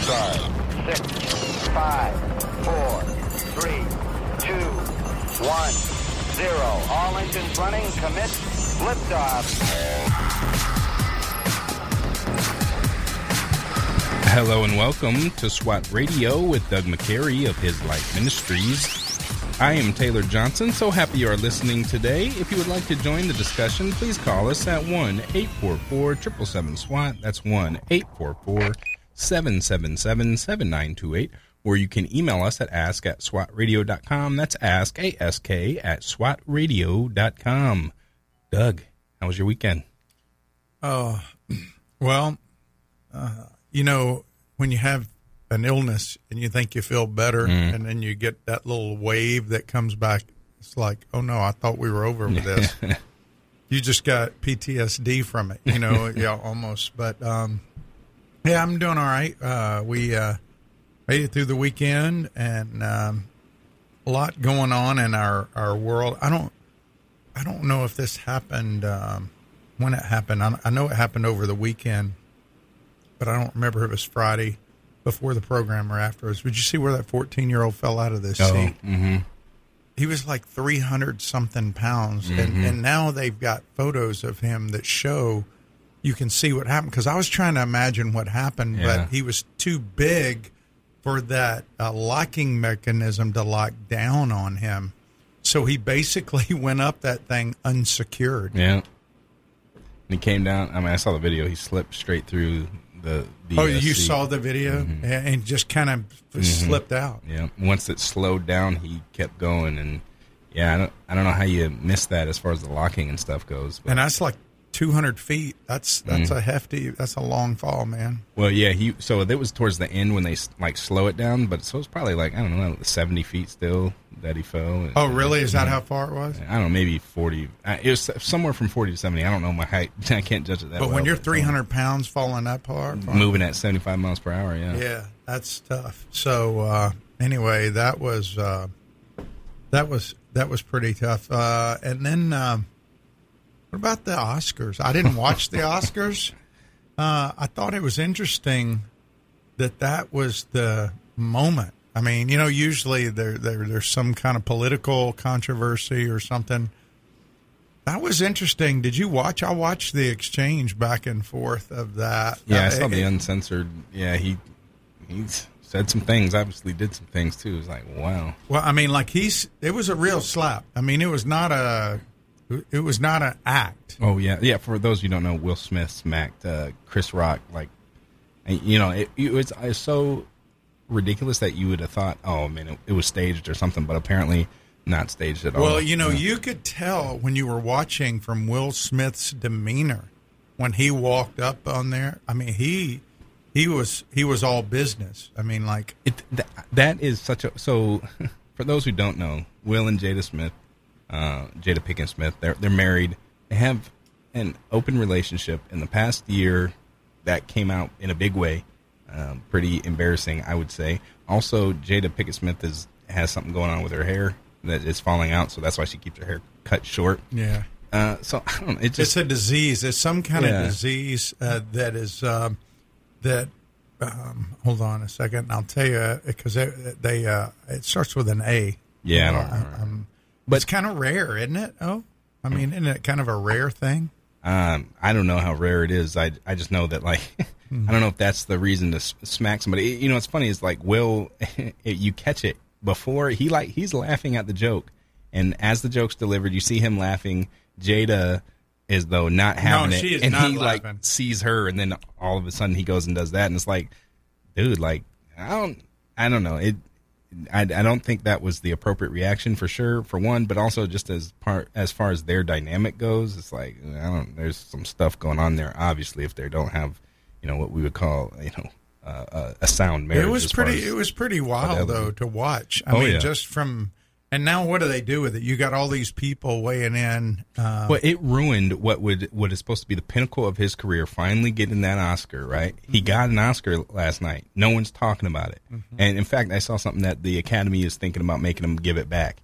start. Six, five, four, three, two, one, zero. All engines running. Commit. Liftoff. Hello and welcome to SWAT Radio with Doug McCary of His Life Ministries. I am Taylor Johnson, so happy you are listening today. If you would like to join the discussion, please call us at 1 844 777 SWAT. That's 1 844 777 7928. Or you can email us at ask at swatradio.com. That's ask, A-S-K, at swatradio.com. Doug, how was your weekend? Oh, well, uh, you know, when you have an illness and you think you feel better, Mm. and then you get that little wave that comes back, it's like, oh no, I thought we were over with this. you just got PTSD from it, you know, yeah, almost. But um, yeah, I'm doing all right. Uh, we uh, made it through the weekend, and um, a lot going on in our our world. I don't, I don't know if this happened um, when it happened. I, I know it happened over the weekend, but I don't remember if it was Friday before the program or afterwards. Would you see where that 14 year old fell out of this Oh, seat? mm-hmm. He was like 300 something pounds. Mm-hmm. And, and now they've got photos of him that show you can see what happened. Because I was trying to imagine what happened, Yeah. but he was too big for that uh, locking mechanism to lock down on him. So he basically went up that thing unsecured. Yeah. And he came down. I mean, I saw the video. He slipped straight through the. the Oh, you seat. saw the video Mm-hmm. and just kind of slipped out. Yeah. Once it slowed down, he kept going, and yeah, I don't, I don't know how you miss that as far as the locking and stuff goes. But, And that's like 200 feet. That's that's Mm-hmm. a hefty. That's a long fall, man. well, yeah, he. So it was towards the end when they like slow it down, but so it was probably like I don't know, seventy feet still that he fell. Oh, really? Is that how far it was? I don't know, maybe forty. Uh, It was somewhere from forty to seventy. I don't know my height. I can't judge it that. But well, when you're um, 300 pounds falling that far, moving at seventy five miles per hour, yeah. yeah, that's tough. So uh, anyway, that was uh, that was that was pretty tough. Uh, and then um, what about the Oscars? I didn't watch the Oscars. Uh, I thought it was interesting that that was the moment. I mean, you know, usually there, there there's some kind of political controversy or something. That was interesting. Did you watch? I watched the exchange back and forth of that. Yeah, I Uh, saw the uncensored. Yeah, he he's said some things. Obviously, did some things too. It was like, wow. Well, I mean, like he's it was a real slap. I mean, it was not a it was not an act. Oh yeah, yeah. For those who don't know, Will Smith smacked uh, Chris Rock. Like, and, you know, it, it was it's so ridiculous that you would have thought, oh man, it, it was staged or something, but apparently not staged at all. Well, you know, Yeah. you could tell when you were watching from Will Smith's demeanor when he walked up on there. I mean, he he was he was all business. I mean, like It, th- that is such a so. For those who don't know, Will and Jada Smith, uh, Jada Pinkett Smith, they're they're married. They have an open relationship. In the past year, that came out in a big way. Um, pretty embarrassing, I would say. Also, Jada Pinkett Smith is has something going on with her hair that is falling out, so that's why she keeps her hair cut short. yeah. Uh, so I don't know. It It's just a disease. It's some kind Yeah. of disease uh, that is um, that. Um, hold on a second. I'll tell you because they, they uh, it starts with an A. Yeah, I don't Uh, um, But- it's kind of rare, isn't it? Oh, I mean, isn't it kind of a rare thing? Um, I don't know how rare it is. I I just know that like I don't know if that's the reason to smack somebody. You know, what's funny is like Will, you catch it before he like he's laughing at the joke, and as the joke's delivered, you see him laughing. Jada is though not having she it, and not he like sees her, and then all of a sudden he goes and does that, and it's like, dude, like I don't, I don't know it. I, I don't think that was the appropriate reaction for sure for one, but also just as part as far as their dynamic goes, it's like I don't. There's some stuff going on there. Obviously, if they don't have, you know, what we would call you know uh, a sound marriage. It was pretty. It was pretty wild though to watch. I Oh, mean, yeah. just from and now what do they do with it? You got all these people weighing in. Uh, Well, it ruined what would what is supposed to be the pinnacle of his career. Finally getting that Oscar, right? He Mm-hmm. got an Oscar last night. No one's talking about it. And in fact, I saw something that the Academy is thinking about making him give it back.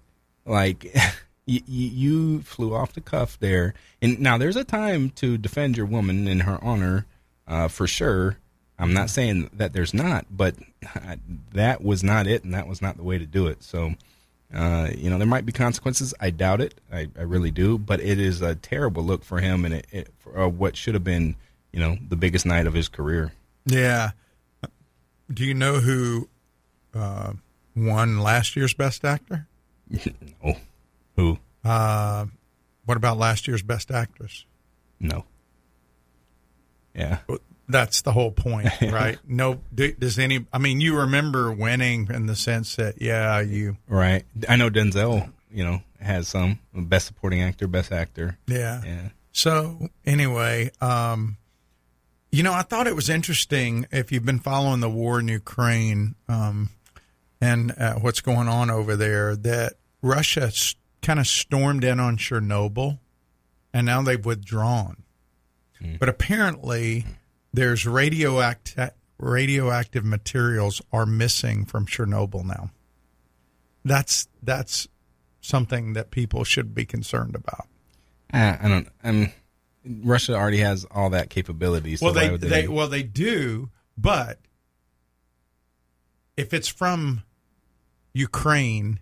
Like you, you flew off the cuff there. And now there's a time to defend your woman in her honor, uh, for sure. I'm not saying that there's not, but that was not it, and that was not the way to do it. So, uh, you know, there might be consequences. I doubt it. I, I really do. But it is a terrible look for him, and it, it for uh, what should have been, you know, the biggest night of his career. Yeah. Do you know who uh, won last year's Best Actor? no. Who? Uh, what about last year's Best Actress? No. Yeah. That's the whole point, right? no, do, does any? I mean, you remember winning in the sense that, yeah, you right. I know Denzel. You know, has some best supporting actor, best actor. Yeah. Yeah. So anyway, um, you know, I thought it was interesting if you've been following the war in Ukraine um, and uh, what's going on over there that Russia s- kind of stormed in on Chernobyl, and now they've withdrawn. But apparently, there's radioactive radioactive materials are missing from Chernobyl now. That's that's something that people should be concerned about. Uh, I don't. Um, Russia already has all that capability. So well, why they, they well they do, but if it's from Ukraine,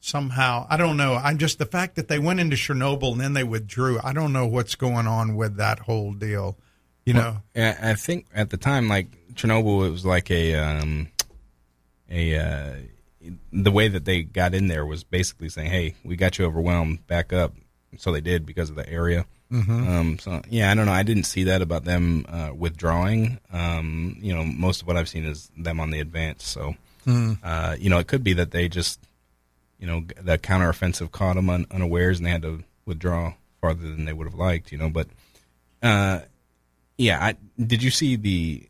somehow I don't know. I'm just the fact that they went into Chernobyl and then they withdrew. I don't know what's going on with that whole deal. You know, Yeah, I think at the time, like Chernobyl, it was like a um, a uh, the way that they got in there was basically saying, "Hey, we got you overwhelmed. Back up." So they did because of the area. Mm-hmm. Um, so yeah, I don't know. I didn't see that about them uh, withdrawing. Um, you know, most of what I've seen is them on the advance. So Mm. uh, you know, it could be that they just you know the counteroffensive caught them un- unawares and they had to withdraw farther than they would have liked. You know, but uh, yeah, I, did you see the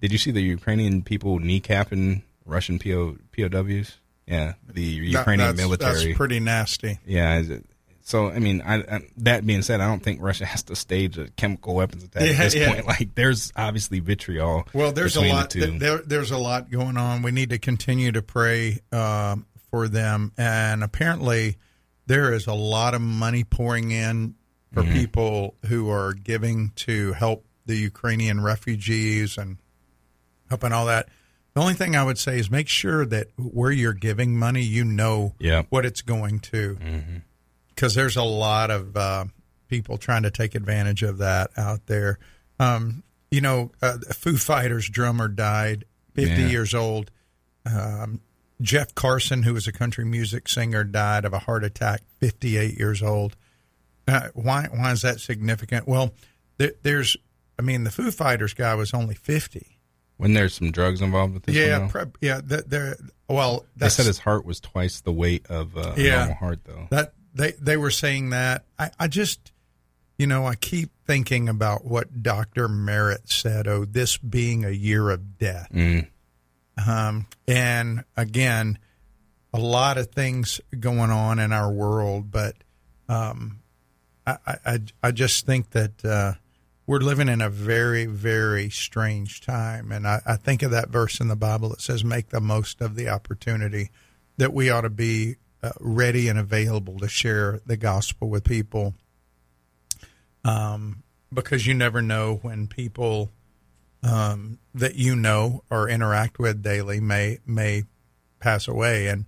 did you see the Ukrainian people kneecapping Russian PO, POWs? Yeah, the That- Ukrainian that's, military. That's pretty nasty. Yeah. Is it, so I mean, I, I, that being said, I don't think Russia has to stage a chemical weapons attack Yeah, at this yeah. point. Like, there's obviously vitriol. Well, there's a lot. The two. There, there's a lot going on. We need to continue to pray um, for them, and apparently, there is a lot of money pouring in for Mm-hmm. people who are giving to help the Ukrainian refugees and helping all that. The only thing I would say is make sure that where you're giving money, you know Yeah. what it's going to, because there's a lot of uh, people trying to take advantage of that out there. Um, you know, uh, Foo Fighters drummer died, 50 Yeah. years old. Um, Jeff Carson, who was a country music singer, died of a heart attack, 58 years old. Uh, why? Why is that significant? Well, there, there's, I mean, the Foo Fighters guy was only 50. when there's some drugs involved with this, yeah, one, pre- yeah. th- There. Well, they said his heart was twice the weight of uh, a normal heart, though. That they they were saying that. I, I just you know, I keep thinking about what Dr. Merritt said, oh, this being a year of death. Mm. Um, and again, a lot of things going on in our world, but um, I, I, I just think that uh, we're living in a very, very strange time. And I, I think of that verse in the Bible that says, make the most of the opportunity, that we ought to be uh, ready and available to share the gospel with people. Um, because you never know when people um, that you know or interact with daily may may pass away. And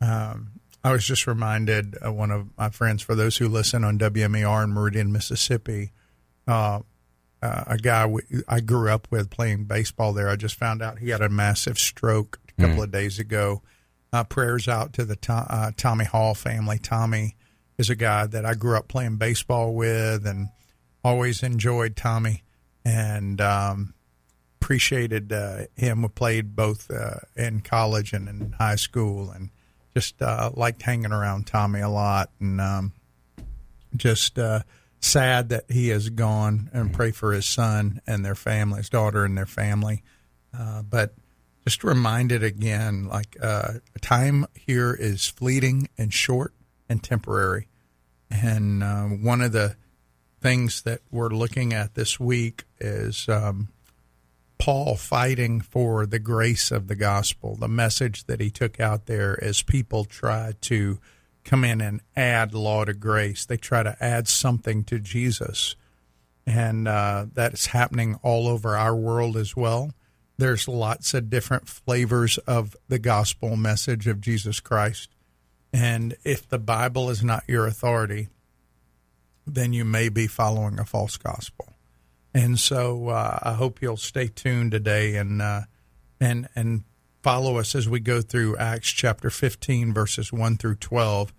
um, I was just reminded uh, one of my friends, for those who listen on WMER in Meridian, Mississippi, uh, uh, a guy we, I grew up with playing baseball there. I just found out he had a massive stroke a couple of days ago. Uh, prayers out to the to, uh, Tommy Hall family. Tommy is a guy that I grew up playing baseball with and always enjoyed Tommy and um, appreciated uh, him. We played both uh, in college and in high school and just uh, liked hanging around Tommy a lot and um, just uh, sad that he has gone and pray for his son and their family, his daughter and their family. Uh, but just reminded again, like uh, time here is fleeting and short and temporary. And uh, one of the things that we're looking at this week is um, Paul fighting for the grace of the gospel, the message that he took out there as people try to come in and add law to grace. They try to add something to Jesus. And uh, that is happening all over our world as well. there's lots of different flavors of the gospel message of Jesus Christ. And if the Bible is not your authority, then you may be following a false gospel. And so uh, I hope you'll stay tuned today and uh, and and follow us as we go through Acts chapter 15 verses 1 through 12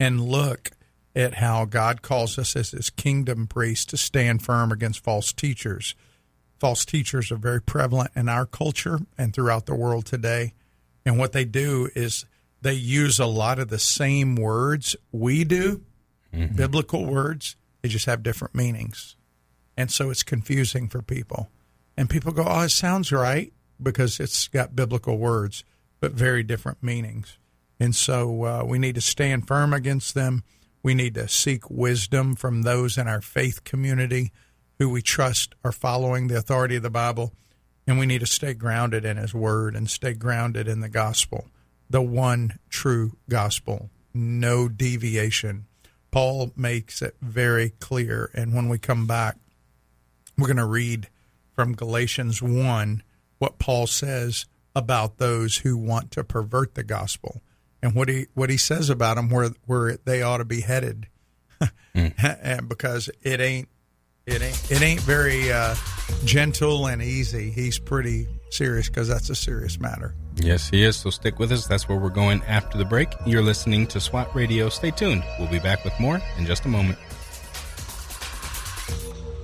and look at how God calls us as his kingdom priests to stand firm against false teachers. False teachers are very prevalent in our culture and throughout the world today. And what they do is they use a lot of the same words we do, mm-hmm. biblical words, they just have different meanings. And so it's confusing for people. And people go, oh, it sounds right because it's got biblical words, but very different meanings. And so uh, we need to stand firm against them. We need to seek wisdom from those in our faith community who we trust are following the authority of the Bible. And we need to stay grounded in His Word and stay grounded in the gospel, the one true gospel, no deviation. Paul makes it very clear. And when we come back, we're going to read from Galatians 1 what Paul says about those who want to pervert the gospel. And what he what he says about them where where they ought to be headed. Mm. and because it ain't it ain't it ain't very uh, gentle and easy. He's pretty serious because that's a serious matter. Yes he is. So stick with us. That's where we're going after the break. You're listening to swat radio. Stay tuned. We'll be back with more in just a moment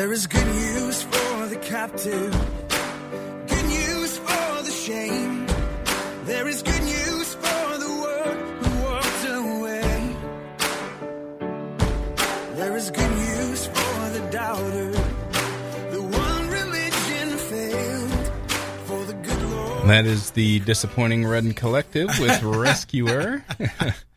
There is good news for the captive, good news for the shame. There is good news for the world who walked away. There is good news for the doubter, the one religion failed. For the good Lord. That is the disappointing Rend Collective with Rescuer.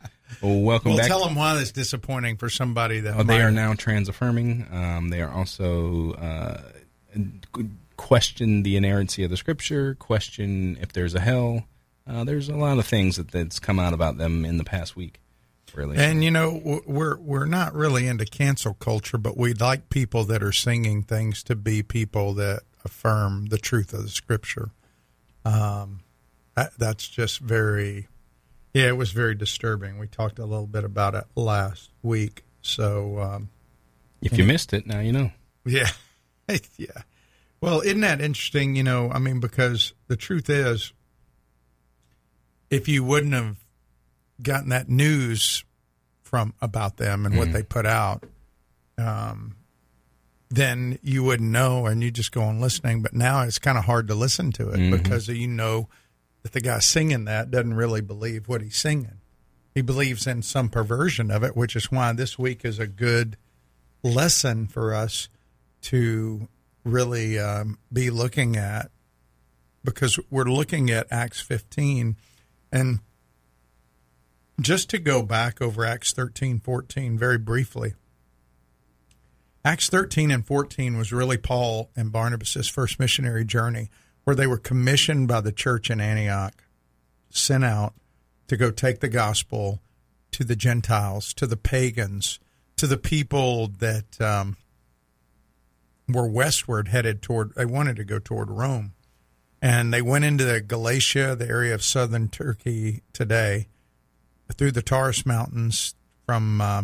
Well, welcome we'll back. Tell them why it's disappointing for somebody that oh, they are now trans affirming. Um, they are also uh, question the inerrancy of the scripture, question if there's a hell. Uh, there's a lot of things that, that's come out about them in the past week. Really, and you know we're we're not really into cancel culture, but we like people that are singing things to be people that affirm the truth of the scripture. Um, that, that's just very yeah, it was very disturbing. We talked a little bit about it last week. So, um, if you missed it, now you know. Yeah. yeah. Well, isn't that interesting? You know, I mean, because the truth is, if you wouldn't have gotten that news from about them and mm what mm-hmm. they put out, um, then you wouldn't know and you just go on listening. But now it's kind of hard to listen to it mm-hmm. because you know that the guy singing that doesn't really believe what he's singing. He believes in some perversion of it, which is why this week is a good lesson for us to really um, be looking at because we're looking at Acts 15 and just to go back over Acts 13, 14 very briefly. Acts 13 and 14 was really Paul and Barnabas' first missionary journey where they were commissioned by the church in Antioch, sent out to go take the gospel to the Gentiles, to the pagans, to the people that um, were westward headed toward, they wanted to go toward Rome. And they went into Galatia, the area of southern Turkey today, through the Taurus Mountains from uh,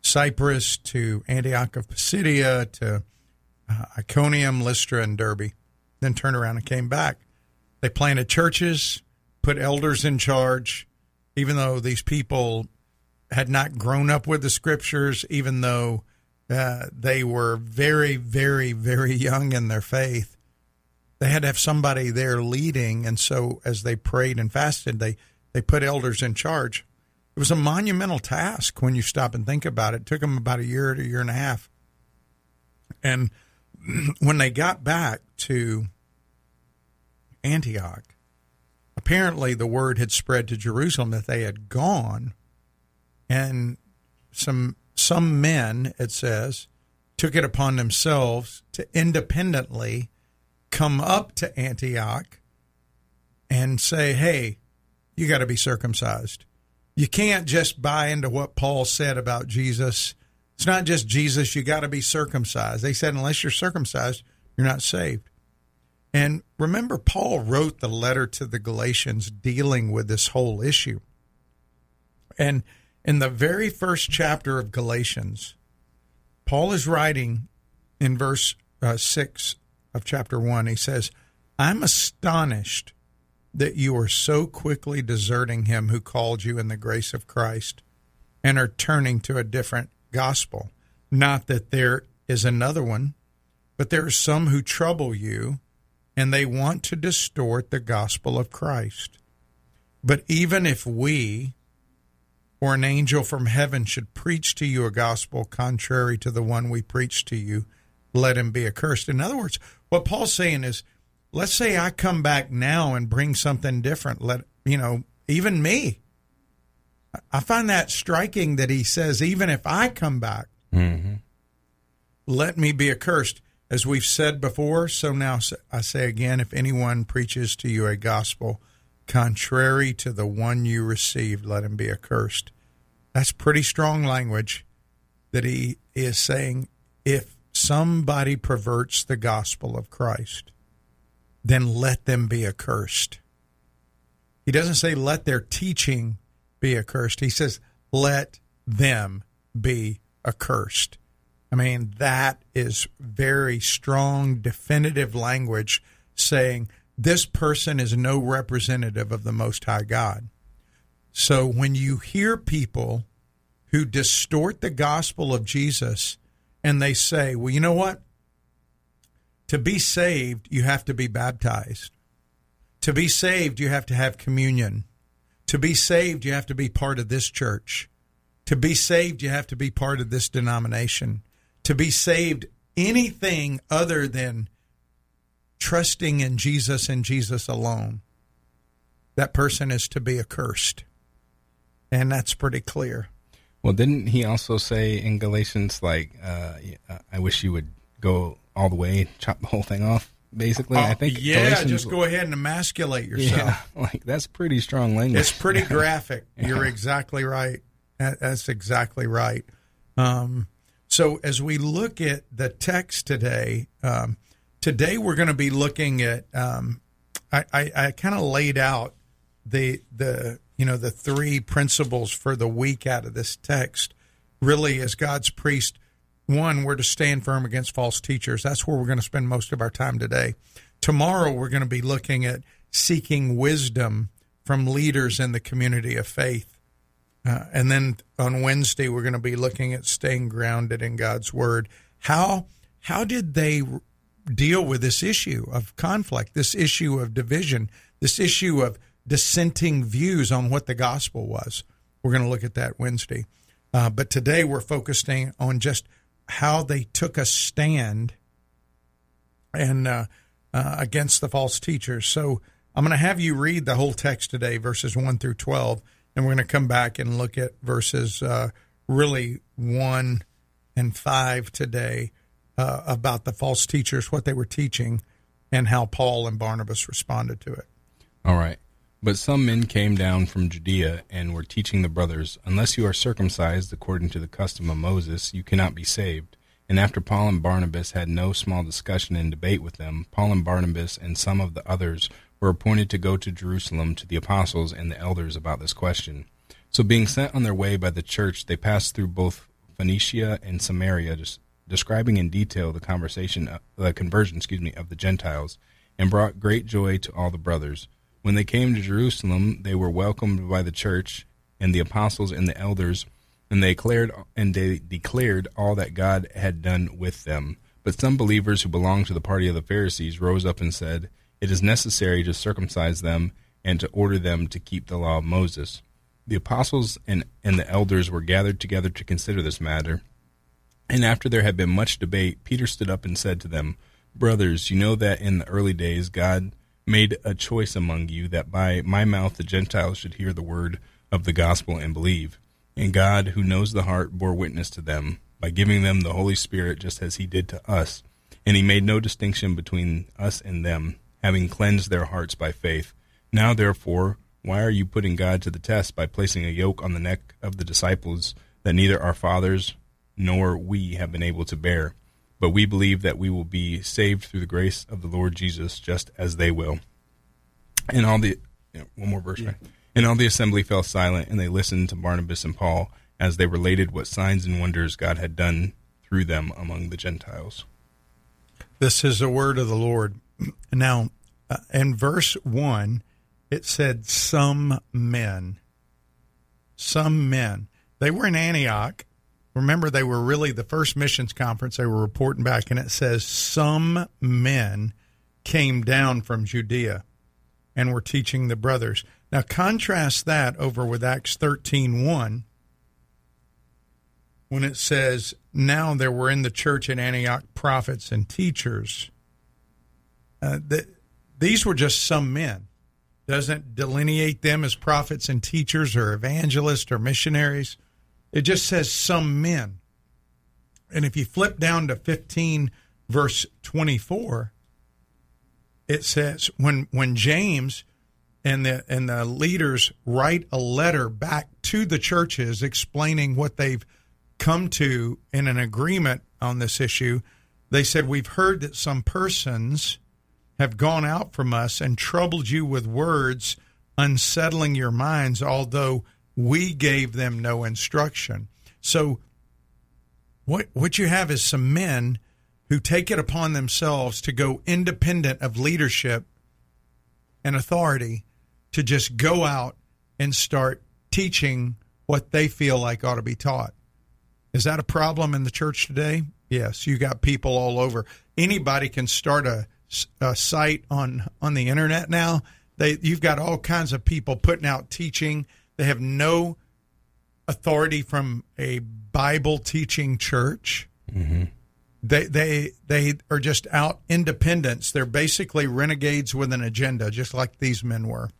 Cyprus to Antioch of Pisidia to uh, Iconium, Lystra, and Derbe. Then turned around and came back. They planted churches, put elders in charge, even though these people had not grown up with the scriptures, even though uh, they were very, very, very young in their faith. They had to have somebody there leading, and so as they prayed and fasted, they they put elders in charge. It was a monumental task when you stop and think about it. It took them about a year to a year and a half. And when they got back to Antioch, apparently the word had spread to Jerusalem that they had gone, and some some men, it says, took it upon themselves to independently come up to Antioch and say, "Hey, you got to be circumcised." You can't just buy into what Paul said about Jesus. It's not just Jesus, you got to be circumcised. They said, unless you're circumcised, you're not saved. And remember, Paul wrote the letter to the Galatians dealing with this whole issue. And in the very first chapter of Galatians, Paul is writing in verse uh, 6 of chapter 1. He says, I'm astonished that you are so quickly deserting him who called you in the grace of Christ and are turning to a different gospel. Not that there is another one, but there are some who trouble you and they want to distort the gospel of Christ. But even if we or an angel from heaven should preach to you a gospel contrary to the one we preach to you, let him be accursed. In other words, what Paul's saying is, let's say I come back now and bring something different. Let you know, even me. I find that striking that he says, even if I come back, Mm-hmm. let me be accursed. As we've said before, so now I say again if anyone preaches to you a gospel contrary to the one you received, let him be accursed. That's pretty strong language that he is saying if somebody perverts the gospel of Christ, then let them be accursed. He doesn't say let their teaching be accursed. He says let them be accursed. I mean, that is very strong, definitive language saying this person is no representative of the Most High God. So when you hear people who distort the gospel of Jesus and they say, well, you know what? To be saved, you have to be baptized. To be saved, you have to have communion. To be saved, you have to be part of this church. To be saved, you have to be part of this denomination to be saved anything other than trusting in Jesus and Jesus alone, that person is to be accursed. And that's pretty clear. Well, didn't he also say in Galatians, like, uh, I wish you would go all the way, chop the whole thing off? Basically, I Oh, think yeah, Galatians- just go ahead and emasculate yourself. Yeah, like that's pretty strong language. It's pretty graphic. You're exactly right. That's exactly right. Um, so as we look at the text today, um, today we're going to be looking at. Um, I, I, I kind of laid out the the you know the three principles for the week out of this text. Really, as God's priest, one we're to stand firm against false teachers. That's where we're going to spend most of our time today. Tomorrow we're going to be looking at seeking wisdom from leaders in the community of faith. Uh, and then on Wednesday, we're going to be looking at staying grounded in God's word. How how did they deal with this issue of conflict, this issue of division, this issue of dissenting views on what the gospel was? We're going to look at that Wednesday. Uh, but today we're focusing on just how they took a stand and uh, uh, against the false teachers. So I'm going to have you read the whole text today, verses one through twelve, and we're going to come back and look at verses uh, really one and five today uh, about the false teachers, what they were teaching, and how Paul and Barnabas responded to it. All right. But some men came down from Judea and were teaching the brothers, Unless you are circumcised according to the custom of Moses, you cannot be saved. And after Paul and Barnabas had no small discussion and debate with them, Paul and Barnabas and some of the others were appointed to go to Jerusalem to the apostles and the elders about this question. So, being sent on their way by the church, they passed through both Phoenicia and Samaria, describing in detail the conversation, uh, the conversion, excuse me, of the Gentiles, and brought great joy to all the brothers. When they came to Jerusalem, they were welcomed by the church and the apostles and the elders, and they declared and they declared all that God had done with them. But some believers who belonged to the party of the Pharisees rose up and said, "It is necessary to circumcise them and to order them to keep the law of Moses." The apostles and, and the elders were gathered together to consider this matter. And after there had been much debate, Peter stood up and said to them, Brothers, you know that in the early days God made a choice among you that by my mouth the Gentiles should hear the word of the gospel and believe. And God, who knows the heart, bore witness to them by giving them the Holy Spirit just as he did to us. And he made no distinction between us and them, having cleansed their hearts by faith. Now, therefore, why are you putting God to the test by placing a yoke on the neck of the disciples that neither our fathers nor we have been able to bear? but we believe that we will be saved through the grace of the Lord Jesus, just as they will. And all the you know, one more verse, yeah. right? And all the assembly fell silent, and they listened to Barnabas and Paul as they related what signs and wonders God had done through them among the Gentiles. This is the word of the Lord. Now, uh, in verse one, it said some men. Some men. They were in Antioch remember they were really the first missions conference they were reporting back and it says some men came down from judea and were teaching the brothers now contrast that over with acts 13 1 when it says now there were in the church in antioch prophets and teachers uh, the, these were just some men doesn't delineate them as prophets and teachers or evangelists or missionaries it just says some men. And if you flip down to 15 verse 24, it says when when James and the and the leaders write a letter back to the churches explaining what they've come to in an agreement on this issue, they said we've heard that some persons have gone out from us and troubled you with words unsettling your minds although we gave them no instruction. So what what you have is some men who take it upon themselves to go independent of leadership and authority to just go out and start teaching what they feel like ought to be taught. Is that a problem in the church today? Yes, you got people all over. Anybody can start a, a site on on the internet now. They you've got all kinds of people putting out teaching they have no authority from a Bible teaching church. Mm-hmm. They they they are just out independents. They're basically renegades with an agenda, just like these men were.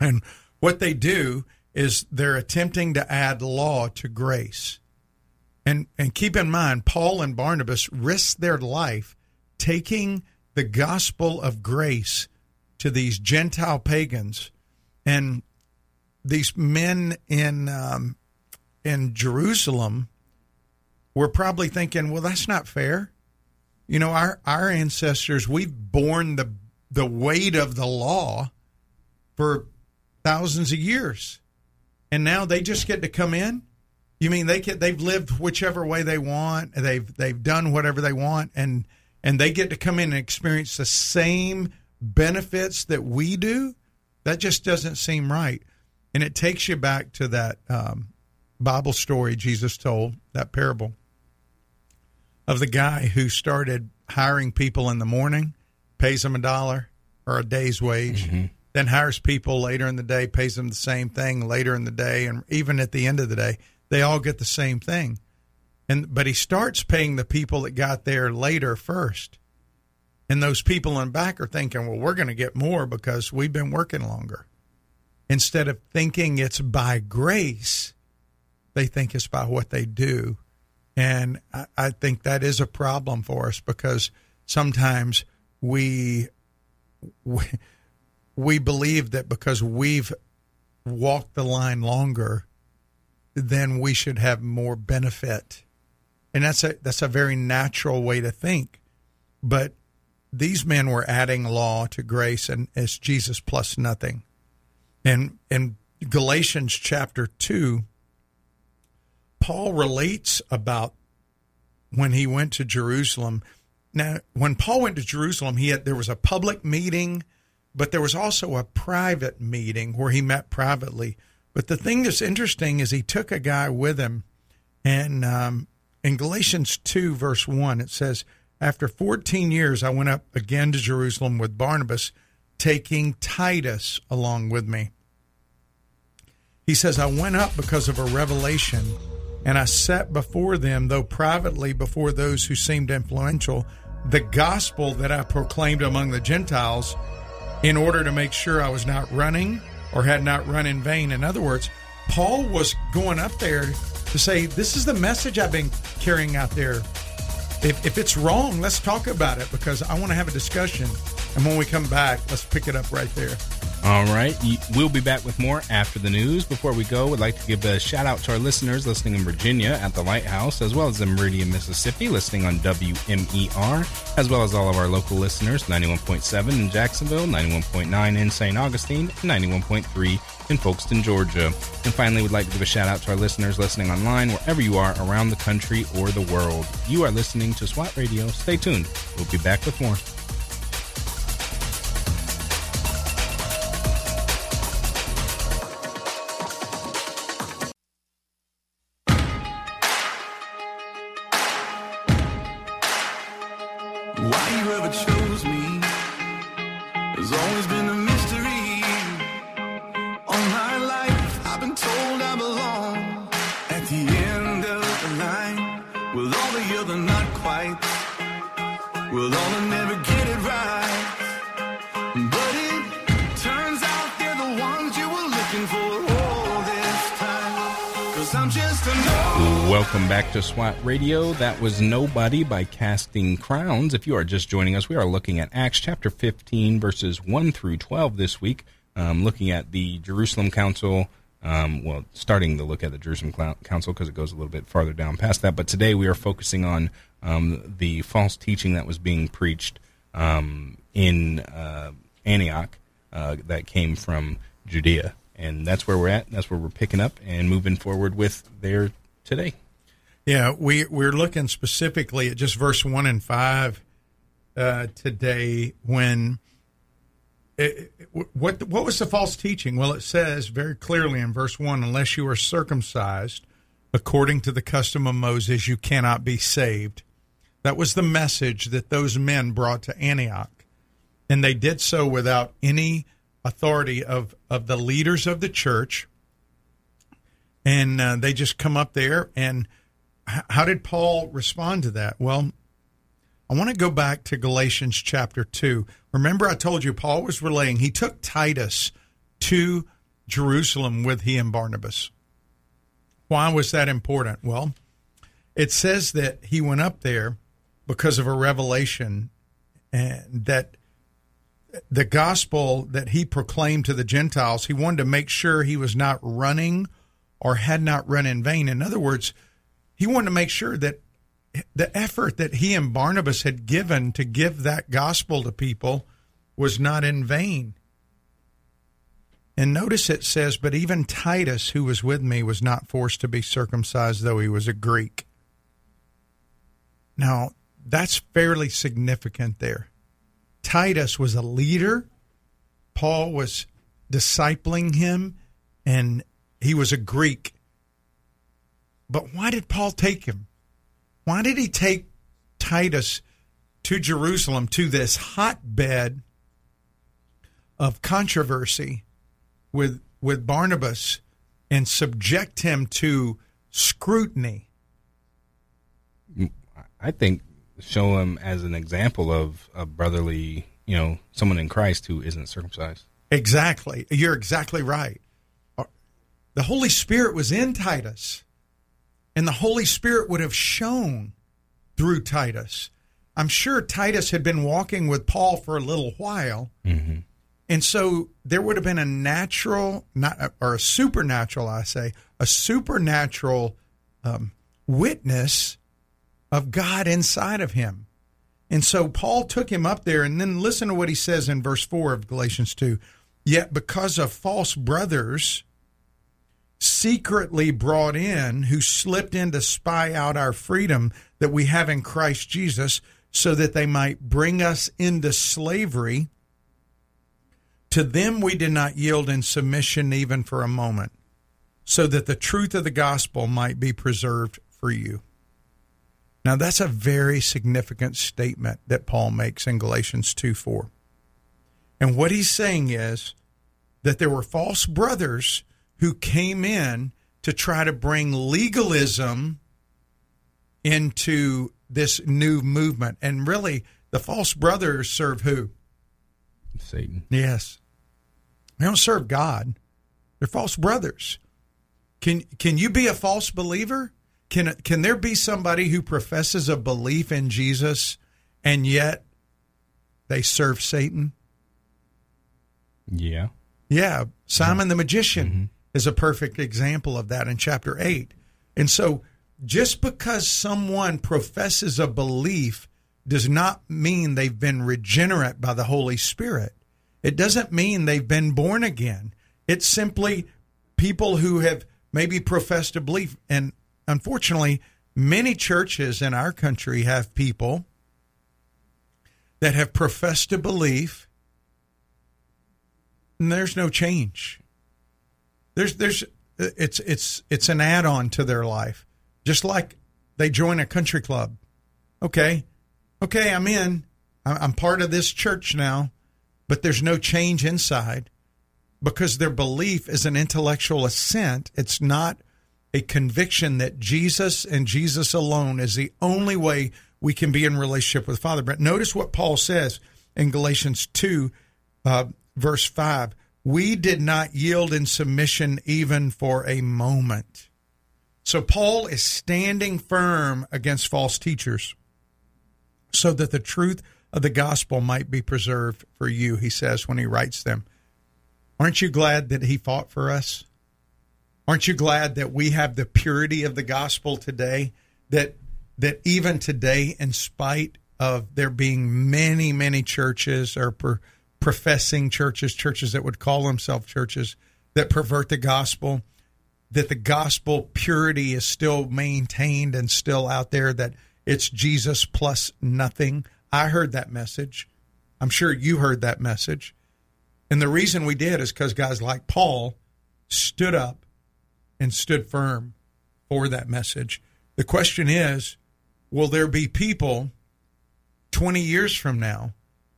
And what they do is they're attempting to add law to grace. And and keep in mind, Paul and Barnabas risked their life taking the gospel of grace to these Gentile pagans. And these men in um, in Jerusalem were probably thinking, "Well, that's not fair." You know, our our ancestors we've borne the the weight of the law for thousands of years, and now they just get to come in. You mean they get they've lived whichever way they want, they've they've done whatever they want, and and they get to come in and experience the same benefits that we do? That just doesn't seem right. And it takes you back to that um, Bible story Jesus told, that parable of the guy who started hiring people in the morning, pays them a dollar or a day's wage, mm-hmm. then hires people later in the day, pays them the same thing later in the day, and even at the end of the day, they all get the same thing. And but he starts paying the people that got there later first. And those people in back are thinking, well, we're going to get more because we've been working longer instead of thinking it's by grace, they think it's by what they do. And I, I think that is a problem for us because sometimes we, we we believe that because we've walked the line longer, then we should have more benefit. And that's a that's a very natural way to think. But these men were adding law to grace and as Jesus plus nothing. And in Galatians chapter 2, Paul relates about when he went to Jerusalem. Now, when Paul went to Jerusalem, he had there was a public meeting, but there was also a private meeting where he met privately. But the thing that's interesting is he took a guy with him, and um, in Galatians two verse one it says, "After fourteen years, I went up again to Jerusalem with Barnabas, taking Titus along with me." He says, "I went up because of a revelation." and I set before them, though privately before those who seemed influential, the gospel that I proclaimed among the Gentiles in order to make sure I was not running or had not run in vain. In other words, Paul was going up there to say, This is the message I've been carrying out there. If, if it's wrong, let's talk about it because I want to have a discussion. And when we come back, let's pick it up right there. All right. We'll be back with more after the news. Before we go, we'd like to give a shout out to our listeners listening in Virginia at the Lighthouse, as well as in Meridian, Mississippi, listening on WMER, as well as all of our local listeners 91.7 in Jacksonville, 91.9 in St. Augustine, 91.3 in Folkston, Georgia. And finally, we'd like to give a shout out to our listeners listening online wherever you are around the country or the world. You are listening to SWAT Radio. Stay tuned. We'll be back with more. Welcome back to SWAT Radio. That was Nobody by Casting Crowns. If you are just joining us, we are looking at Acts chapter 15, verses 1 through 12 this week, um, looking at the Jerusalem Council. Um, well, starting to look at the Jerusalem Council because it goes a little bit farther down past that. But today we are focusing on um, the false teaching that was being preached um, in uh, Antioch uh, that came from Judea. And that's where we're at. That's where we're picking up and moving forward with there today. Yeah, we we're looking specifically at just verse one and five uh, today. When it, what what was the false teaching? Well, it says very clearly in verse one, unless you are circumcised according to the custom of Moses, you cannot be saved. That was the message that those men brought to Antioch, and they did so without any authority of of the leaders of the church. And uh, they just come up there and how did Paul respond to that? Well, I want to go back to Galatians chapter 2. Remember, I told you Paul was relaying, he took Titus to Jerusalem with he and Barnabas. Why was that important? Well, it says that he went up there because of a revelation and that the gospel that he proclaimed to the Gentiles, he wanted to make sure he was not running or had not run in vain. In other words, he wanted to make sure that the effort that he and Barnabas had given to give that gospel to people was not in vain. And notice it says, But even Titus, who was with me, was not forced to be circumcised, though he was a Greek. Now, that's fairly significant there. Titus was a leader, Paul was discipling him, and he was a Greek. But why did Paul take him? Why did he take Titus to Jerusalem to this hotbed of controversy with with Barnabas and subject him to scrutiny? I think show him as an example of a brotherly, you know, someone in Christ who isn't circumcised. Exactly. You're exactly right. The Holy Spirit was in Titus and the Holy Spirit would have shown through Titus. I'm sure Titus had been walking with Paul for a little while, mm-hmm. and so there would have been a natural, not or a supernatural, I say, a supernatural um, witness of God inside of him. And so Paul took him up there, and then listen to what he says in verse 4 of Galatians 2. Yet because of false brothers secretly brought in, who slipped in to spy out our freedom that we have in Christ Jesus, so that they might bring us into slavery, to them we did not yield in submission even for a moment, so that the truth of the gospel might be preserved for you. Now, that's a very significant statement that Paul makes in Galatians 2 4. And what he's saying is that there were false brothers who came in to try to bring legalism into this new movement. And really, the false brothers serve who? Satan. Yes. They don't serve God. They're false brothers. Can can you be a false believer? Can can there be somebody who professes a belief in Jesus and yet they serve Satan? Yeah. Yeah, Simon the magician mm-hmm. is a perfect example of that in chapter 8. And so just because someone professes a belief does not mean they've been regenerate by the Holy Spirit. It doesn't mean they've been born again. It's simply people who have maybe professed a belief. And unfortunately, many churches in our country have people that have professed a belief and there's no change. There's there's it's it's it's an add-on to their life. Just like they join a country club. Okay. Okay, I'm in. I'm part of this church now, but there's no change inside because their belief is an intellectual assent. It's not a conviction that Jesus and Jesus alone is the only way we can be in relationship with Father. But notice what Paul says in Galatians 2, uh, verse 5. We did not yield in submission even for a moment. So Paul is standing firm against false teachers so that the truth of the gospel might be preserved for you, he says when he writes them. Aren't you glad that he fought for us? Aren't you glad that we have the purity of the gospel today? That that even today, in spite of there being many, many churches or per, professing churches, churches that would call themselves churches that pervert the gospel, that the gospel purity is still maintained and still out there, that it's Jesus plus nothing. I heard that message. I'm sure you heard that message. And the reason we did is because guys like Paul stood up and stood firm for that message. The question is will there be people 20 years from now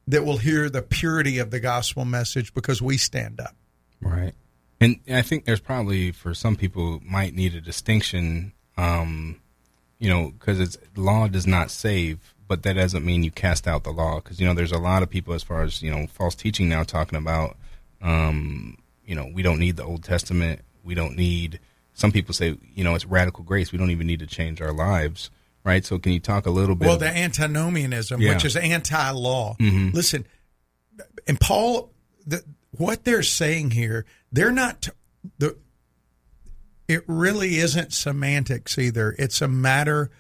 that will hear the purity of the gospel message because we stand up? Right. And I think there's probably for some people might need a distinction, um, you know, because it's law does not save, but that doesn't mean you cast out the law. Because you know, there's a lot of people as far as you know, false teaching now talking about, um, you know, we don't need the Old Testament. We don't need. Some people say, you know, it's radical grace. We don't even need to change our lives, right? So, can you talk a little bit? Well, the antinomianism, Yeah. which is anti-law. Mhm. Listen, and Paul, the, what they're saying here, they're not the. It really isn't semantics either. It's a matter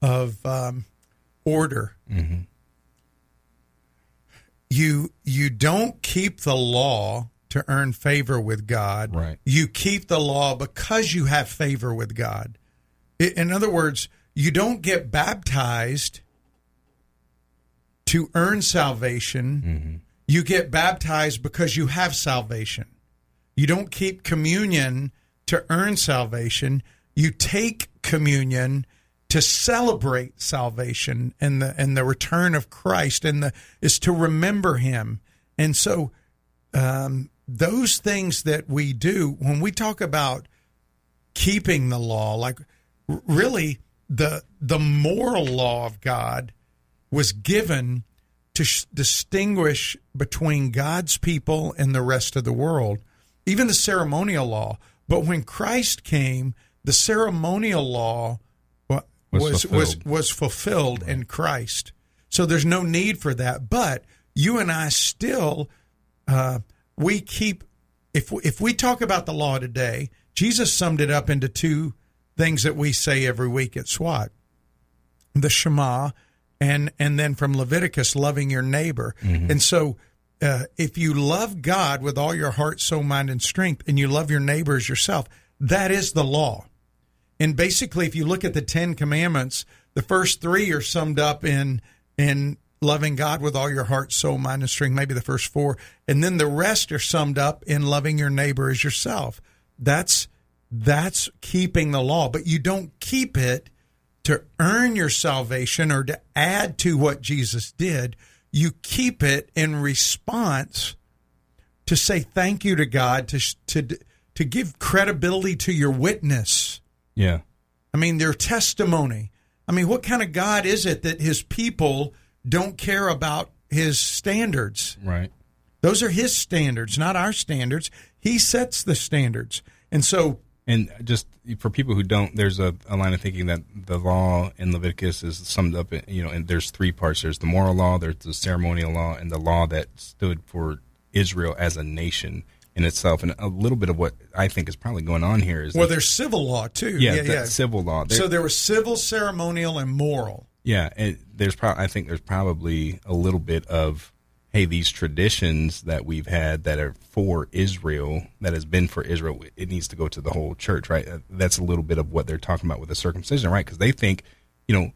of um, order. Mhm. You you don't keep the law to earn favor with God. Right. You keep the law because you have favor with God. In other words, you don't get baptized to earn salvation. You get baptized because you have salvation. You don't keep communion to earn salvation. You take communion to celebrate salvation and the and the return of Christ and the is to remember him. And so um, those things that we do when we talk about keeping the law, like really the the moral law of God was given to sh- distinguish between God's people and the rest of the world, even the ceremonial law. But when Christ came, the ceremonial law wa- Was was was fulfilled. was fulfilled in Christ. So there's no need for that. But you and I still uh, we keep if we, if we talk about the law today, Jesus summed it up into two things that we say every week at SWAT: the Shema, and and then from Leviticus, loving your neighbor. And so, uh, if you love God with all your heart, soul, mind, and strength, and you love your neighbor as yourself, that is the law. And basically, if you look at the Ten Commandments, the first three are summed up in in loving God with all your heart, soul, mind, and strength. Maybe the first four, and then the rest are summed up in loving your neighbor as yourself. That's that's keeping the law, but you don't keep it to earn your salvation or to add to what Jesus did. You keep it in response to say thank you to God to to to give credibility to your witness. Yeah. I mean, their testimony. I mean, what kind of God is it that his people don't care about his standards? Right. Those are his standards, not our standards. He sets the standards. And so, And just for people who don't, there's a, a line of thinking that the law in Leviticus is summed up, in, you know, and there's three parts. There's the moral law, there's the ceremonial law, and the law that stood for Israel as a nation in itself. And a little bit of what I think is probably going on here is well, that- there's civil law too. yeah, yeah, yeah. civil law. There- So there was civil, ceremonial, and moral. Yeah, and there's pro- I think there's probably a little bit of hey, these traditions that we've had that are for Israel, that has been for Israel, it needs to go to the whole church, right? Uh, That's a little bit of what they're talking about with the circumcision, right? Because they think, you know,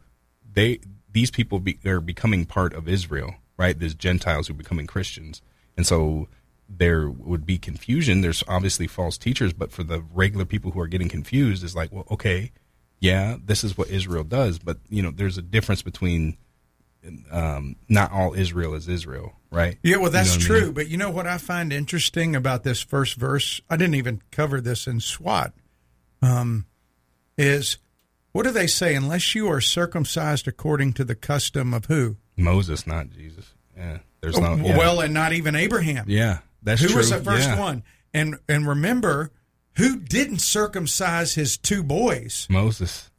they these people be, are becoming part of Israel, right? These Gentiles who are becoming Christians, and so there would be confusion. There's obviously false teachers, but for the regular people who are getting confused, is like, well, okay, yeah, this is what Israel does, but you know, there's a difference between um, not all Israel is Israel, right? Yeah, well, that's You know what I true. mean? But you know what I find interesting about this first verse? I didn't even cover this in SWAT. Um, is what do they say? Unless you are circumcised according to the custom of who? Moses, not Jesus. Yeah, there's no. Yeah. Oh, Well, and not even Abraham. yeah, that's who true. was the first Yeah. one? And and remember, who didn't circumcise his two boys? Moses.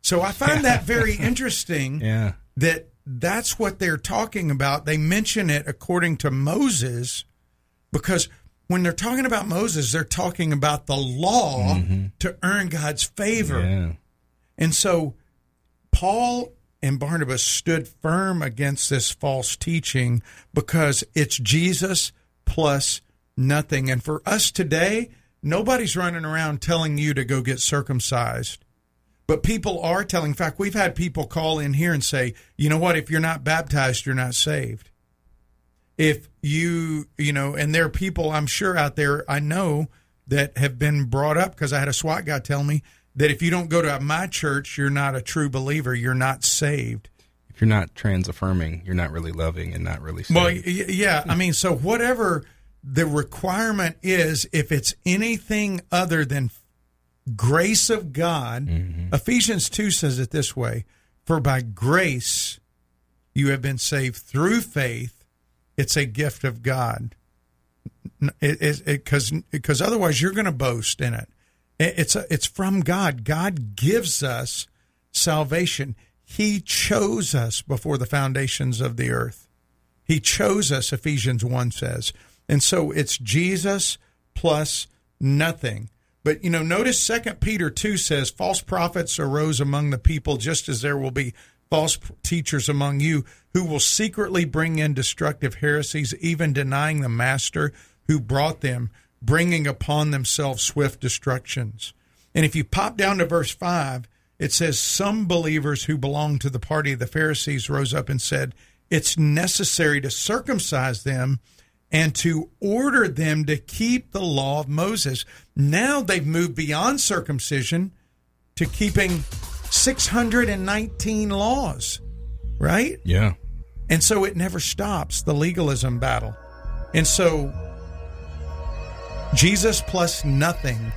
So I find that very interesting. Yeah, that that's what they're talking about. They mention it according to Moses because when they're talking about Moses, they're talking about the law mm-hmm. to earn God's favor. yeah, And so Paul and Barnabas stood firm against this false teaching because it's Jesus plus nothing. And for us today, nobody's running around telling you to go get circumcised. But people are telling, in fact, we've had people call in here and say, you know what, if you're not baptized, you're not saved. If you, you know, and there are people I'm sure out there I know that have been brought up because I had a SWAT guy tell me that if you don't go to my church, you're not a true believer, you're not saved. if you're not trans affirming, you're not really loving and not really. Well, saved. y- yeah, I mean, so whatever the requirement is, if it's anything other than grace of God, mm-hmm. Ephesians 2 says it this way For by grace you have been saved through faith, it's a gift of God. Because because otherwise you're going to boast in it. It- It's a, it's from God. God gives us salvation. He chose us before the foundations of the earth. He chose us, Ephesians 1 says. And so it's Jesus plus nothing. But you know, notice Second Peter 2 says, false prophets arose among the people, just as there will be false teachers among you who will secretly bring in destructive heresies, even denying the master who brought them, bringing upon themselves swift destructions. And if you pop down to verse 5, it says, Some believers who belonged to the party of the Pharisees rose up and said, It's necessary to circumcise them and to order them to keep the law of Moses. Now they've moved beyond circumcision to keeping 619 laws, right? yeah, And so it never stops the legalism battle. And so Jesus plus nothing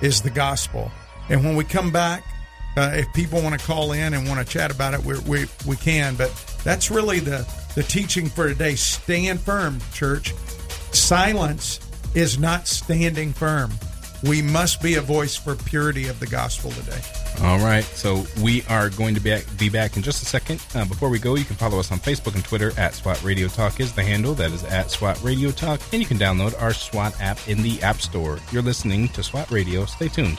is the gospel. And when we come back, uh, if people want to call in and want to chat about it, we we we can. But that's really the the teaching for today. Stand firm, church. Silence is not standing firm. we must be a voice for purity of the gospel today. All right, so we are going to be, be back in just a second. Uh, before we go, you can follow us on Facebook and Twitter at SWAT Radio Talk is the handle. That is at SWAT Radio Talk, and you can download our SWAT app in the App Store. You're listening to SWAT Radio. Stay tuned.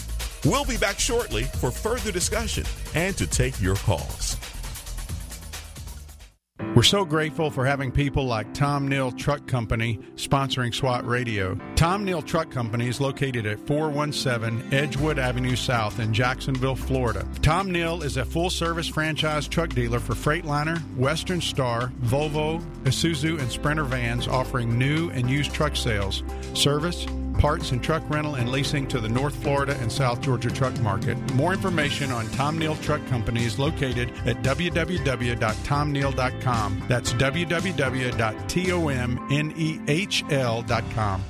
We'll be back shortly for further discussion and to take your calls. We're so grateful for having people like Tom Nehl Truck Company sponsoring SWAT Radio. Tom Nehl Truck Company is located at 417 Edgewood Avenue South in Jacksonville, Florida. Tom Nehl is a full service franchise truck dealer for Freightliner, Western Star, Volvo, Isuzu, and Sprinter vans offering new and used truck sales, service, parts and truck rental and leasing to the North Florida and South Georgia truck market. More information on Tom Nehl Truck Company is located at www.tomnehl.com. That's www.tomnehl.com.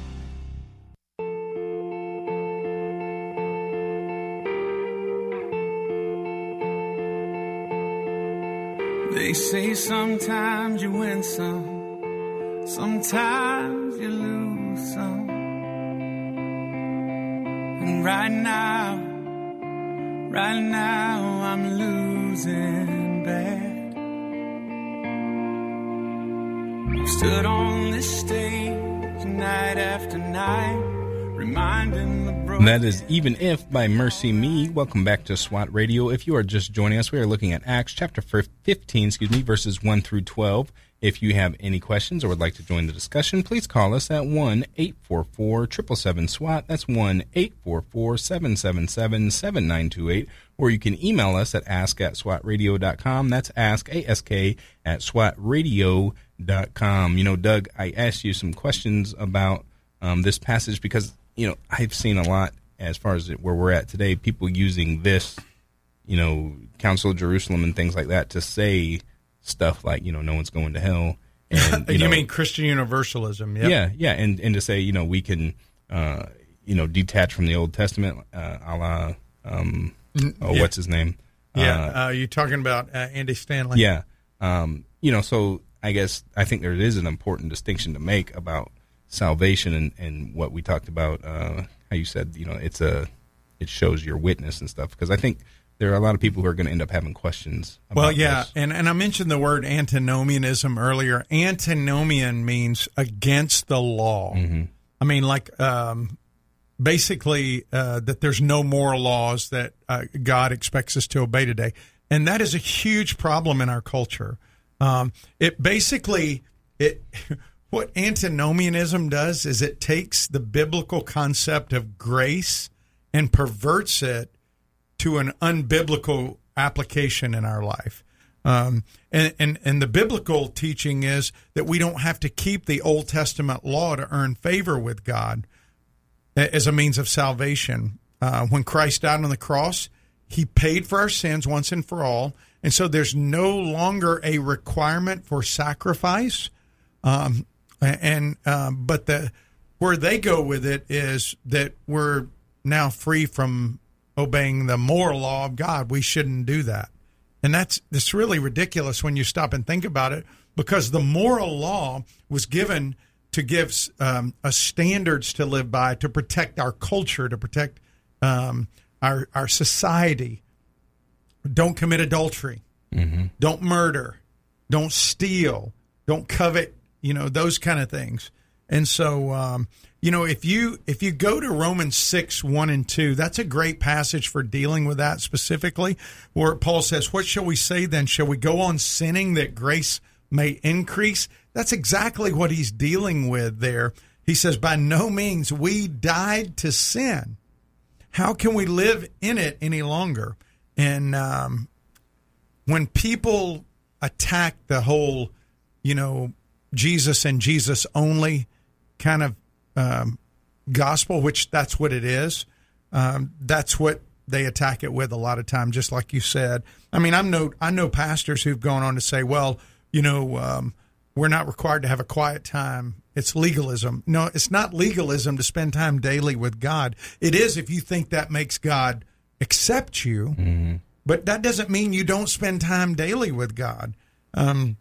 They say sometimes you win some, sometimes you lose some. And right now, right now, I'm losing. I've stood on this stage night after night, broken. That is Even If by MercyMe. Welcome back to SWAT Radio. If you are just joining us, we are looking at Acts chapter 15, excuse me, verses 1 through 12. If you have any questions or would like to join the discussion, please call us at 1 844 777 SWAT. That's 1 844 777 7928. Or you can email us at ask at swatradio.com. That's ask, A-S-K, at swatradio.com. You know, Doug, I asked you some questions about um, this passage because, you know, I've seen a lot as far as where we're at today, people using this, you know, Council of Jerusalem and things like that to say stuff like you know no one's going to hell and You, know, mean Christian Universalism? Yep. yeah yeah and and to say you know we can uh you know detach from the old testament uh a la um oh yeah. what's his name Yeah. Uh, Uh, you're talking about uh, Andy Stanley. yeah um you know so i guess i think there is an important distinction to make about salvation and and what we talked about uh how you said you know it's a it shows your witness and stuff because i think there are a lot of people who are going to end up having questions about Well, yeah, this. and and I mentioned the word antinomianism earlier. Antinomian means against the law. I mean, like um, basically uh, that there's no moral laws that uh, God expects us to obey today, and that is a huge problem in our culture. Um, it basically it what antinomianism does is it takes the biblical concept of grace and perverts it to an unbiblical application in our life. Um, and, and, and the biblical teaching is that we don't have to keep the Old Testament law to earn favor with God as a means of salvation. Uh, when Christ died on the cross, he paid for our sins once and for all. And so there's no longer a requirement for sacrifice. Um, and um, but the where they go with it is that we're now free from obeying the moral law of God. We shouldn't do that, and that's that's really ridiculous when you stop and think about it, because the moral law was given to give um, us standards to live by, to protect our culture, to protect um, our our society. Don't commit adultery. Don't murder. Don't steal. Don't covet. You know those kind of things. And so, um, you know, if you if you go to Romans six one and two, that's a great passage for dealing with that specifically, where Paul says, "What shall we say then? Shall we go on sinning that grace may increase?" That's exactly what he's dealing with there. He says, "By no means we died to sin. How can we live in it any longer?" And um, when people attack the whole, you know, Jesus and Jesus only kind of um, gospel, which that's what it is. Um, that's what they attack it with a lot of time, just like you said. I mean, I'm no, I know pastors who've gone on to say, well, you know, um, we're not required to have a quiet time. It's legalism. No, it's not legalism to spend time daily with God. It is if you think that makes God accept you, but that doesn't mean you don't spend time daily with God. Um,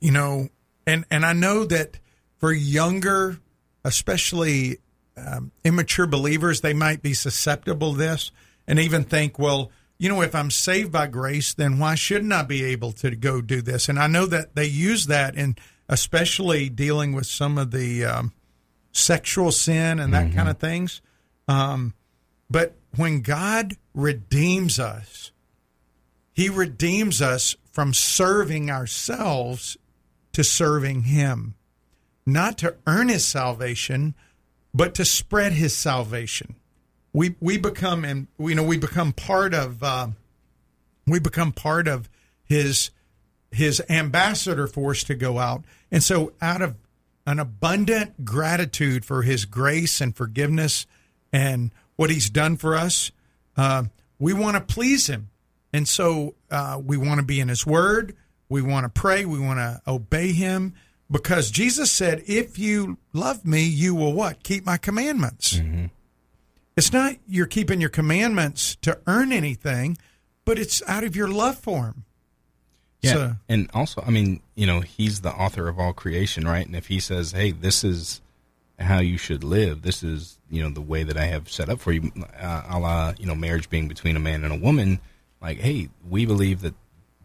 you know, and and I know that for younger, especially um, immature believers, they might be susceptible to this and even think, well, you know, if I'm saved by grace, then why shouldn't I be able to go do this? And I know that they use that in especially dealing with some of the um, sexual sin and that kind of things. Um, but when God redeems us, He redeems us from serving ourselves to serving Him, not to earn His salvation, but to spread His salvation. We we become and you know we become part of uh, we become part of His His ambassador force to go out, and so out of an abundant gratitude for His grace and forgiveness and what He's done for us, uh, we want to please Him. And so uh, we want to be in His Word. We want to pray. We want to obey Him because Jesus said, If you love me, you will what? Keep my commandments. It's not you're keeping your commandments to earn anything, but it's out of your love for Him. Yeah, So- and also, I mean, you know, he's the author of all creation, right? And if he says, "Hey, this is how you should live. This is, you know, the way that I have set up for you," uh, a la, you know, marriage being between a man and a woman. Like, hey, we believe that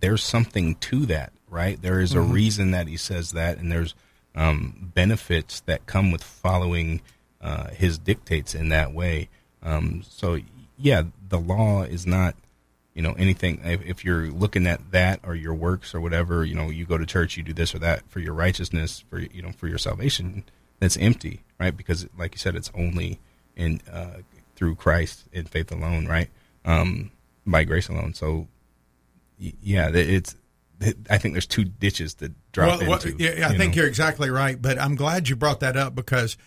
there's something to that, right? There is a reason that he says that, and there's um, benefits that come with following uh, his dictates in that way. Um, so, yeah, the law is not you know anything. If, if you're looking at that or your works or whatever you know you go to church you do this or that for your righteousness for you know for your salvation that's empty right? Because like you said it's only in uh, through christ in faith alone right? Um, by grace alone. So yeah it's i think there's two ditches to drop well, well, into yeah, yeah, I you think know. you're exactly right. But I'm glad you brought that up because,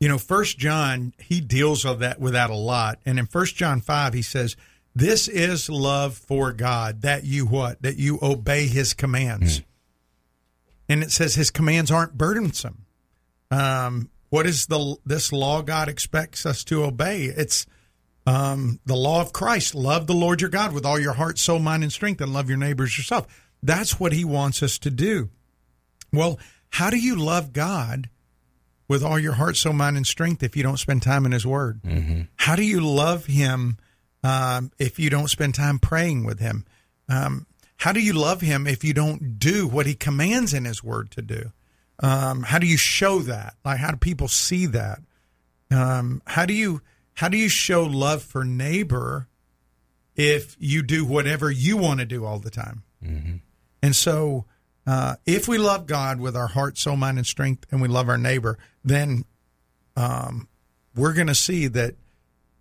you know, First John he deals with that with that a lot, and in First John five he says, "This is love for God that you what that you obey His commands," and it says His commands aren't burdensome. Um, what is the this law God expects us to obey? It's um, the law of Christ. Love the Lord your God with all your heart, soul, mind, and strength, and love your neighbors yourself. That's what He wants us to do. Well, how do you love God with all your heart, soul, mind, and strength if you don't spend time in His Word? How do you love Him um, if you don't spend time praying with Him? Um, how do you love Him if you don't do what He commands in His Word to do? Um, how do you show that? Like, how do people see that? Um, how do you how do you show love for neighbor if you do whatever you want to do all the time? And so, uh, if we love God with our heart, soul, mind, and strength, and we love our neighbor, then um, we're going to see that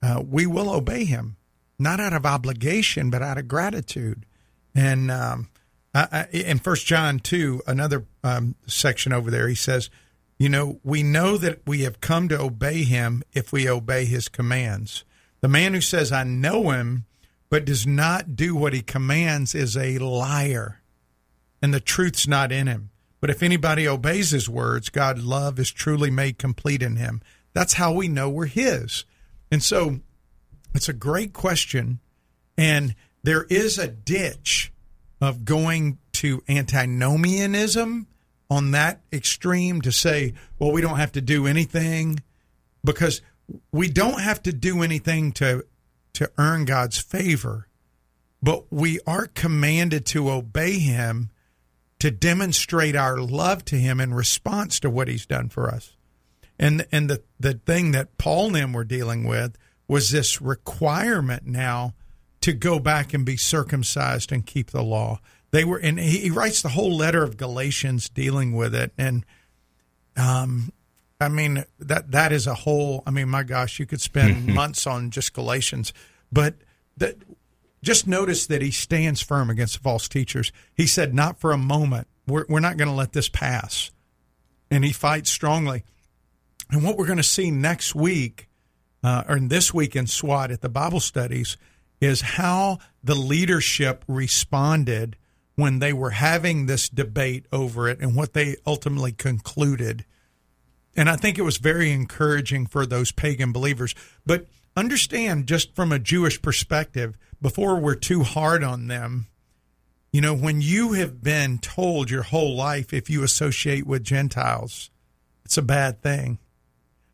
uh, we will obey Him, not out of obligation, but out of gratitude. And um, I, I, in First John two, another um, section over there, he says, "You know, we know that we have come to obey Him if we obey His commands. The man who says I know Him,' but does not do what He commands, is a liar." And the truth's not in him. But if anybody obeys his words, God's love is truly made complete in him. That's how we know we're his. And so it's a great question. And there is a ditch of going to antinomianism on that extreme to say, well, we don't have to do anything because we don't have to do anything to to earn God's favor, but we are commanded to obey him to demonstrate our love to him in response to what he's done for us. And and the the thing that Paul and them were dealing with was this requirement now to go back and be circumcised and keep the law. They were and he, he writes the whole letter of Galatians dealing with it and um I mean that that is a whole I mean my gosh you could spend months on just Galatians but that just notice that he stands firm against false teachers. He said, Not for a moment. We're, we're not going to let this pass. And he fights strongly. And what we're going to see next week, uh, or this week in SWAT at the Bible studies, is how the leadership responded when they were having this debate over it and what they ultimately concluded. And I think it was very encouraging for those pagan believers. But understand, just from a Jewish perspective, before we're too hard on them, you know, when you have been told your whole life if you associate with Gentiles, it's a bad thing.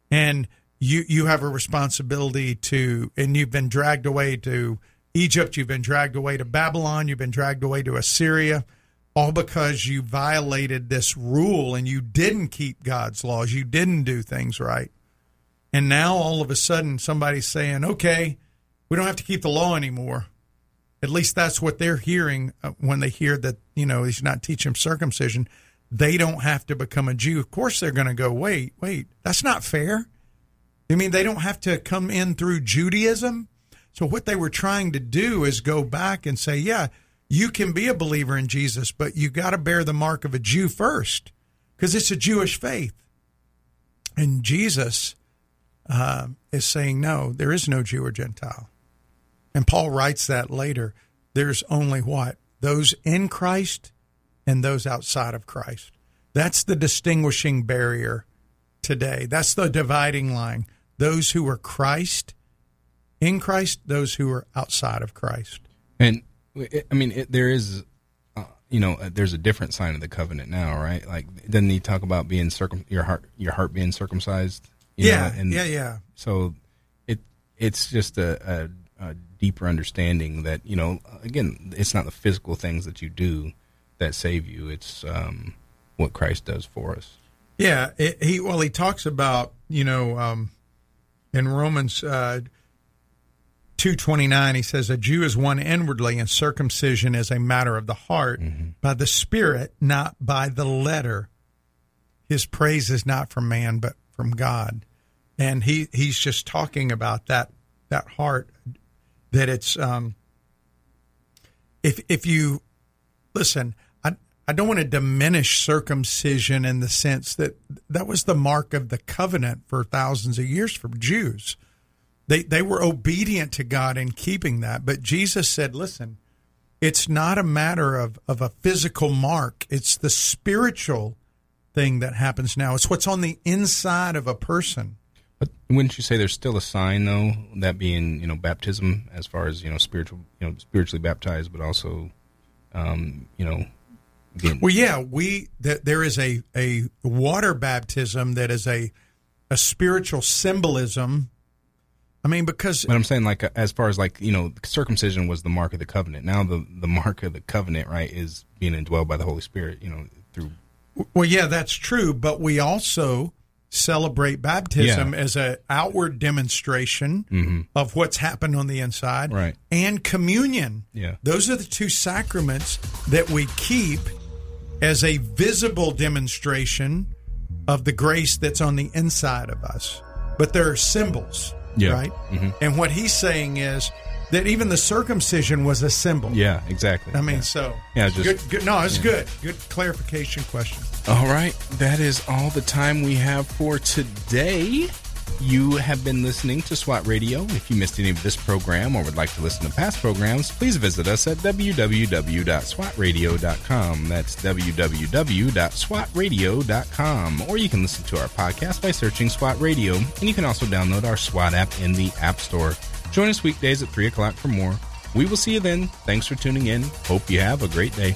And you you have a responsibility to and you've been dragged away to Egypt, you've been dragged away to Babylon, you've been dragged away to Assyria, all because you violated this rule and you didn't keep God's laws, you didn't do things right. And now all of a sudden somebody's saying, "Okay, we don't have to keep the law anymore." At least that's what they're hearing uh, when they hear that, you know, he's not teaching circumcision. They don't have to become a Jew. Of course they're going to go, "Wait, wait. That's not fair." You mean they don't have to come in through Judaism? So what they were trying to do is go back and say, yeah, you can be a believer in Jesus, but you got to bear the mark of a Jew first because it's a Jewish faith. And Jesus uh, is saying, no, there is no Jew or Gentile. And Paul writes that later. There's only what? Those in Christ and those outside of Christ. That's the distinguishing barrier today. That's the dividing line those who are Christ, in Christ, those who are outside of Christ. And I mean, it, there is, uh, you know, uh, there's a different sign of the covenant now, right? Like, doesn't he talk about being circum your heart, your heart being circumcised? Yeah, know, and yeah, yeah. So it it's just a, a, a deeper understanding that you know, again, it's not the physical things that you do that save you; it's um, what Christ does for us. Yeah, it, he well, he talks about you know. Um, in Romans uh, 2.29, he says, A Jew is one inwardly, and circumcision is a matter of the heart, mm-hmm. by the Spirit, not by the letter. His praise is not from man, but from God. And he, he's just talking about that that heart, that it's um, if if you listen, I I don't want to diminish circumcision in the sense that that was the mark of the covenant for thousands of years for Jews. They they were obedient to God in keeping that, but Jesus said, "Listen, it's not a matter of of a physical mark. It's the spiritual thing that happens now. It's what's on the inside of a person." Wouldn't you say there's still a sign though, that being you know baptism as far as you know spiritual, you know spiritually baptized, but also, um, you know, being... well, yeah, we that there is a a water baptism that is a a spiritual symbolism. I mean, because but I'm saying like as far as like you know, circumcision was the mark of the covenant. Now the the mark of the covenant, right, is being indwelled by the Holy Spirit. You know, through. Well, yeah, that's true, but we also celebrate baptism yeah. as an outward demonstration mm-hmm. of what's happened on the inside right. and communion yeah those are the two sacraments that we keep as a visible demonstration of the grace that's on the inside of us but they're symbols yeah. right mm-hmm. and what he's saying is that even the circumcision was a symbol yeah exactly i mean so yeah just, good, good no it's good good clarification question all right, that is all the time we have for today. You have been listening to SWAT Radio. If you missed any of this program or would like to listen to past programs, please visit us at www.swatradio.com. That's www.swatradio.com. Or you can listen to our podcast by searching SWAT Radio, and you can also download our SWAT app in the App Store. Join us weekdays at 3 o'clock for more. We will see you then. Thanks for tuning in. Hope you have a great day.